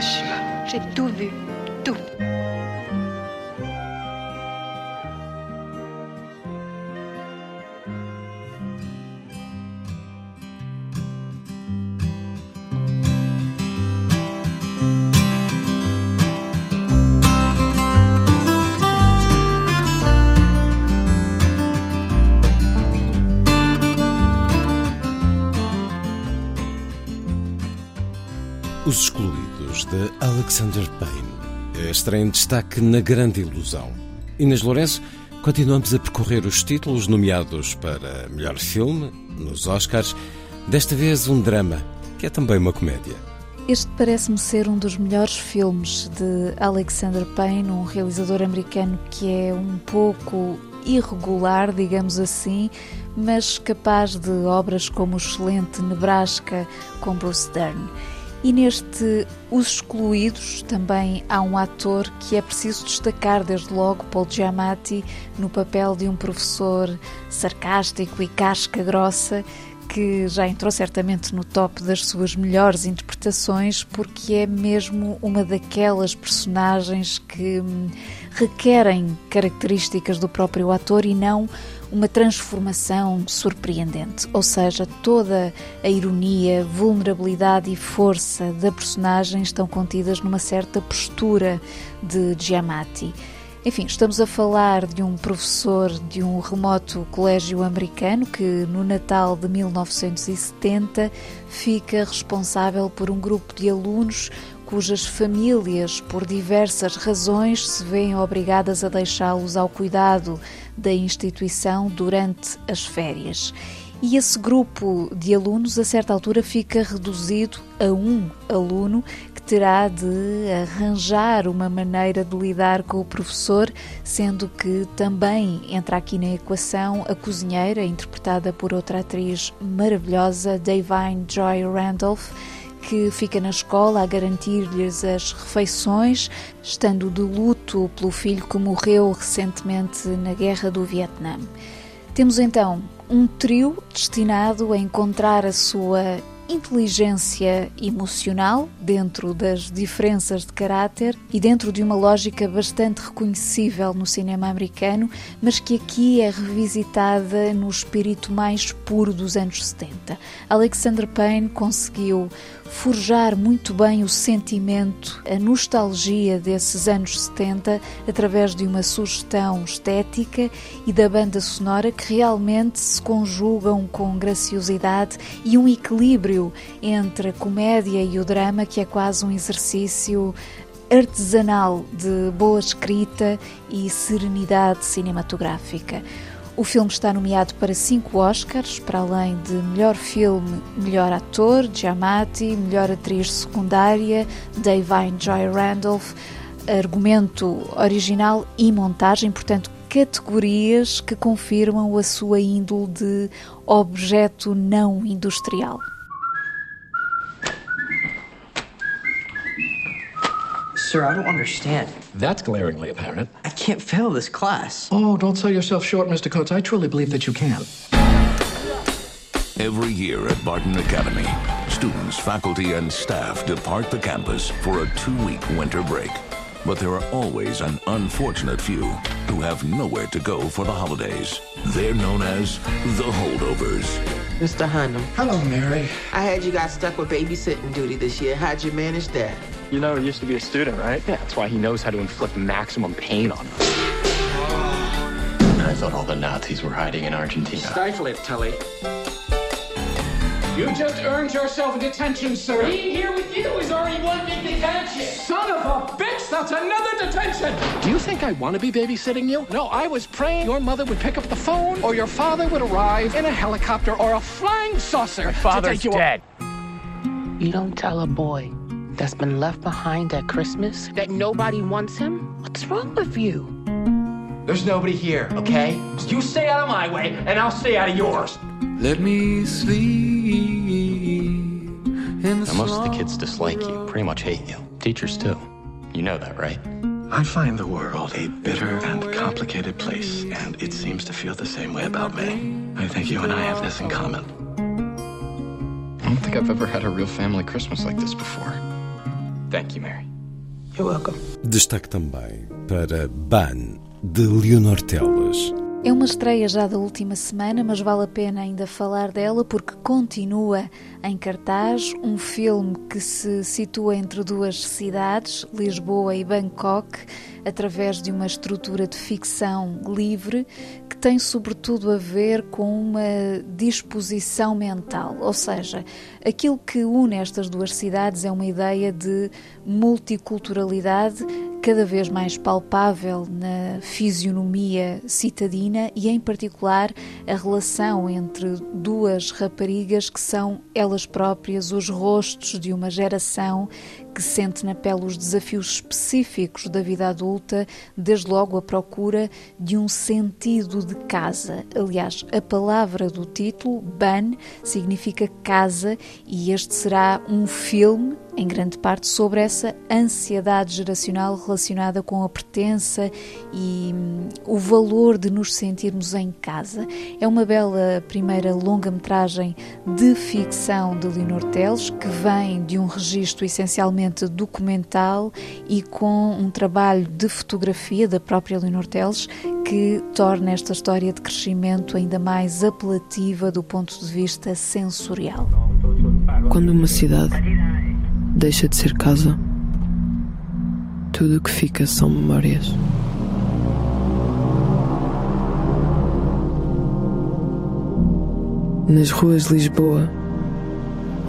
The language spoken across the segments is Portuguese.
J'ai tout vu. Tout. Alexander Payne. Estreia em destaque na Grande Ilusão. Inês Lourenço, continuamos a percorrer os títulos nomeados para melhor filme, nos Oscars. Desta vez um drama, que é também uma comédia. Este parece-me ser um dos melhores filmes de Alexander Payne, um realizador americano que é um pouco irregular, digamos assim, mas capaz de obras como o excelente Nebraska com Bruce Dern. E neste Os Excluídos também há um ator que é preciso destacar desde logo, Paul Giamatti, no papel de um professor sarcástico e casca grossa que já entrou certamente no top das suas melhores interpretações, porque é mesmo uma daquelas personagens que hum, requerem características do próprio ator e não uma transformação surpreendente. Ou seja, toda a ironia, vulnerabilidade e força da personagem estão contidas numa certa postura de Giamatti. Enfim, estamos a falar de um professor de um remoto colégio americano que, no Natal de 1970, fica responsável por um grupo de alunos cujas famílias, por diversas razões, se veem obrigadas a deixá-los ao cuidado da instituição durante as férias. E esse grupo de alunos, a certa altura, fica reduzido a um aluno que terá de arranjar uma maneira de lidar com o professor, sendo que também entra aqui na equação a cozinheira, interpretada por outra atriz maravilhosa, Davine Joy Randolph que fica na escola a garantir-lhes as refeições, estando de luto pelo filho que morreu recentemente na guerra do Vietnã. Temos então um trio destinado a encontrar a sua inteligência emocional dentro das diferenças de caráter e dentro de uma lógica bastante reconhecível no cinema americano, mas que aqui é revisitada no espírito mais puro dos anos 70. Alexander Payne conseguiu forjar muito bem o sentimento, a nostalgia desses anos 70 através de uma sugestão estética e da banda sonora que realmente se conjugam com graciosidade e um equilíbrio entre a comédia e o drama que é quase um exercício artesanal de boa escrita e serenidade cinematográfica. O filme está nomeado para cinco Oscars, para além de melhor filme, melhor ator, Giamatti, melhor atriz secundária, Davine Joy Randolph, argumento original e montagem, portanto, categorias que confirmam a sua índole de objeto não industrial. Sir, I don't understand. That's glaringly apparent. I can't fail this class. Oh, don't sell yourself short, Mr. Coates. I truly believe that you can. Every year at Barton Academy, students, faculty, and staff depart the campus for a two week winter break. But there are always an unfortunate few who have nowhere to go for the holidays. They're known as the holdovers. Mr. Hunnam. Hello, Mary. I heard you got stuck with babysitting duty this year. How'd you manage that? You know, he used to be a student, right? Yeah, that's why he knows how to inflict maximum pain on us. I thought all the Nazis were hiding in Argentina. Stifle it, Tully. You just earned yourself a detention, sir. Being here with you is already one big detention. Son of a bitch, that's another detention. Do you think I want to be babysitting you? No, I was praying your mother would pick up the phone or your father would arrive in a helicopter or a flying saucer. My father's you dead. You don't tell a boy that's been left behind at Christmas that nobody wants him? What's wrong with you? There's nobody here, okay? You stay out of my way, and I'll stay out of yours. Let me sleep. Now, most of the kids dislike you, pretty much hate you. Teachers, too. You know that, right? I find the world a bitter and complicated place, and it seems to feel the same way about me. I think you and I have this in common. I don't think I've ever had a real family Christmas like this before. Thank you, Mary. You're welcome. Destaque também para Ban, de Leonor Teles. É uma estreia já da última semana, mas vale a pena ainda falar dela porque continua em cartaz um filme que se situa entre duas cidades, Lisboa e Bangkok, através de uma estrutura de ficção livre que tem sobretudo a ver com uma disposição mental, ou seja, aquilo que une estas duas cidades é uma ideia de multiculturalidade cada vez mais palpável na fisionomia citadina e, em particular, a relação entre duas raparigas que são elas próprias os rostos de uma geração que sente na pele os desafios específicos da vida adulta, desde logo a procura de um sentido de casa. Aliás, a palavra do título, Ban, significa casa, e este será um filme em grande parte sobre essa ansiedade geracional relacionada com a pertença e hum, o valor de nos sentirmos em casa. É uma bela primeira longa-metragem de ficção de Leonor Teles, que vem de um registro essencialmente documental e com um trabalho de fotografia da própria Leonor Teles que torna esta história de crescimento ainda mais apelativa do ponto de vista sensorial. Quando uma cidade deixa de ser casa. Tudo o que fica são memórias. Nas ruas de Lisboa,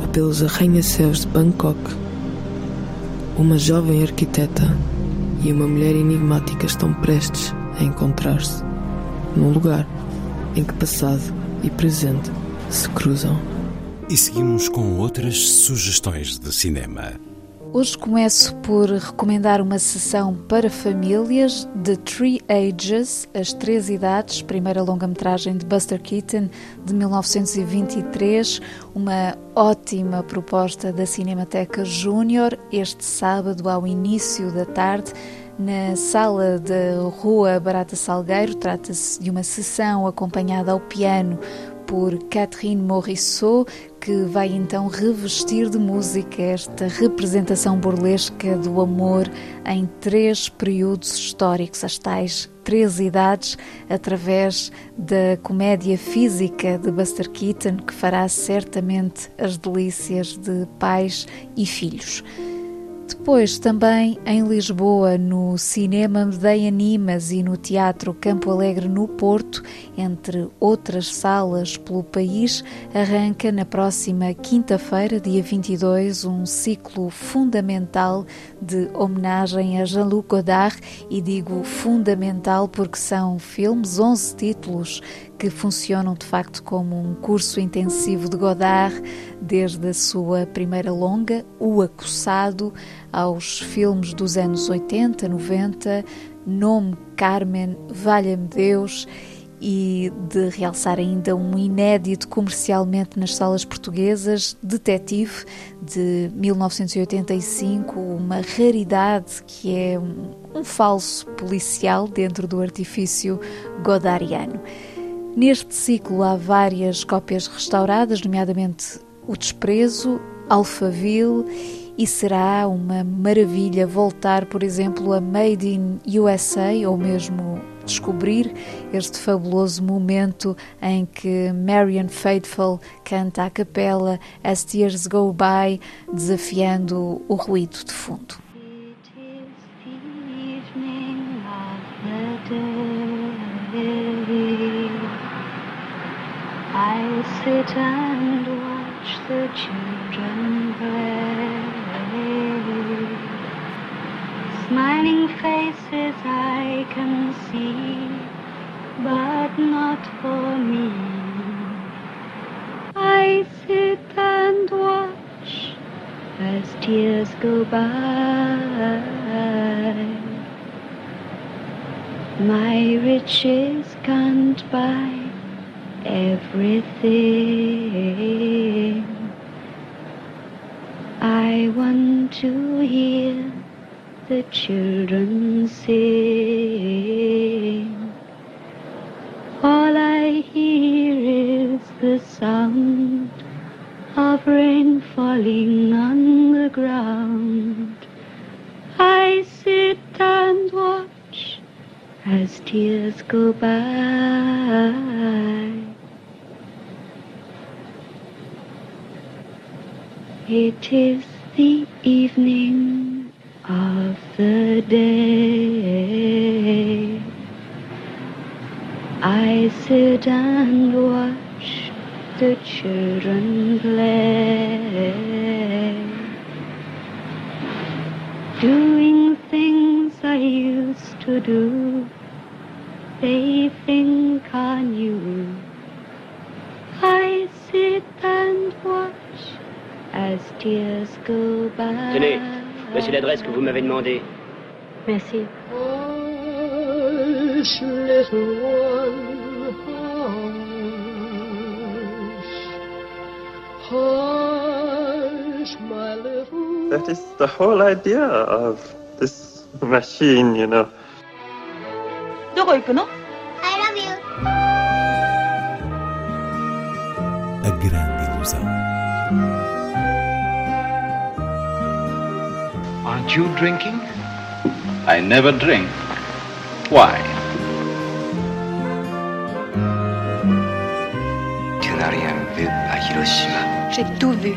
ou pelos arranha-céus de Bangkok, uma jovem arquiteta e uma mulher enigmática estão prestes a encontrar-se num lugar em que passado e presente se cruzam. E seguimos com outras sugestões de cinema. Hoje começo por recomendar uma sessão para famílias The Three Ages, As Três Idades, primeira longa-metragem de Buster Keaton de 1923, uma ótima proposta da Cinemateca Júnior este sábado ao início da tarde na sala da Rua Barata Salgueiro. Trata-se de uma sessão acompanhada ao piano por Catherine Morisseau, que vai então revestir de música esta representação burlesca do amor em três períodos históricos, as tais três idades, através da comédia física de Buster Keaton, que fará certamente as delícias de pais e filhos. Depois, também em Lisboa, no Cinema Medeia Animas e no Teatro Campo Alegre no Porto, entre outras salas pelo país, arranca na próxima quinta-feira, dia 22, um ciclo fundamental de homenagem a Jean-Luc Godard. E digo fundamental porque são filmes, 11 títulos que funcionam de facto como um curso intensivo de Godard, desde a sua primeira longa, O Acossado, aos filmes dos anos 80, 90, Nome Carmen, Valha-me Deus e de realçar ainda um inédito comercialmente nas salas portuguesas, Detetive, de 1985, uma raridade que é um, um falso policial dentro do artifício godardiano. Neste ciclo há várias cópias restauradas, nomeadamente O Desprezo, Alphaville, e será uma maravilha voltar, por exemplo, a Made in USA ou mesmo descobrir este fabuloso momento em que Marian Faithful canta a capela As Tears Go By, desafiando o ruído de fundo. Sit and watch the children play. Smiling faces I can see, but not for me. I sit and watch as tears go by. My riches can't buy everything. I want to hear the children sing. All I hear is the sound of rain falling on the ground. I sit and as tears go by. It is the evening of the day. I sit and watch the children play. Doing things I used to do, they think on you. I sit and watch as tears go by. Tenez, voici l'adresse que vous m'avez demandée. Merci. Hush, little one, hush, hush, my little. That is the whole idea of this machine, you know. I love you. A grande ilusão. Aren't you drinking? I never drink. Why? Rien vu à Hiroshima. J'ai tout vu.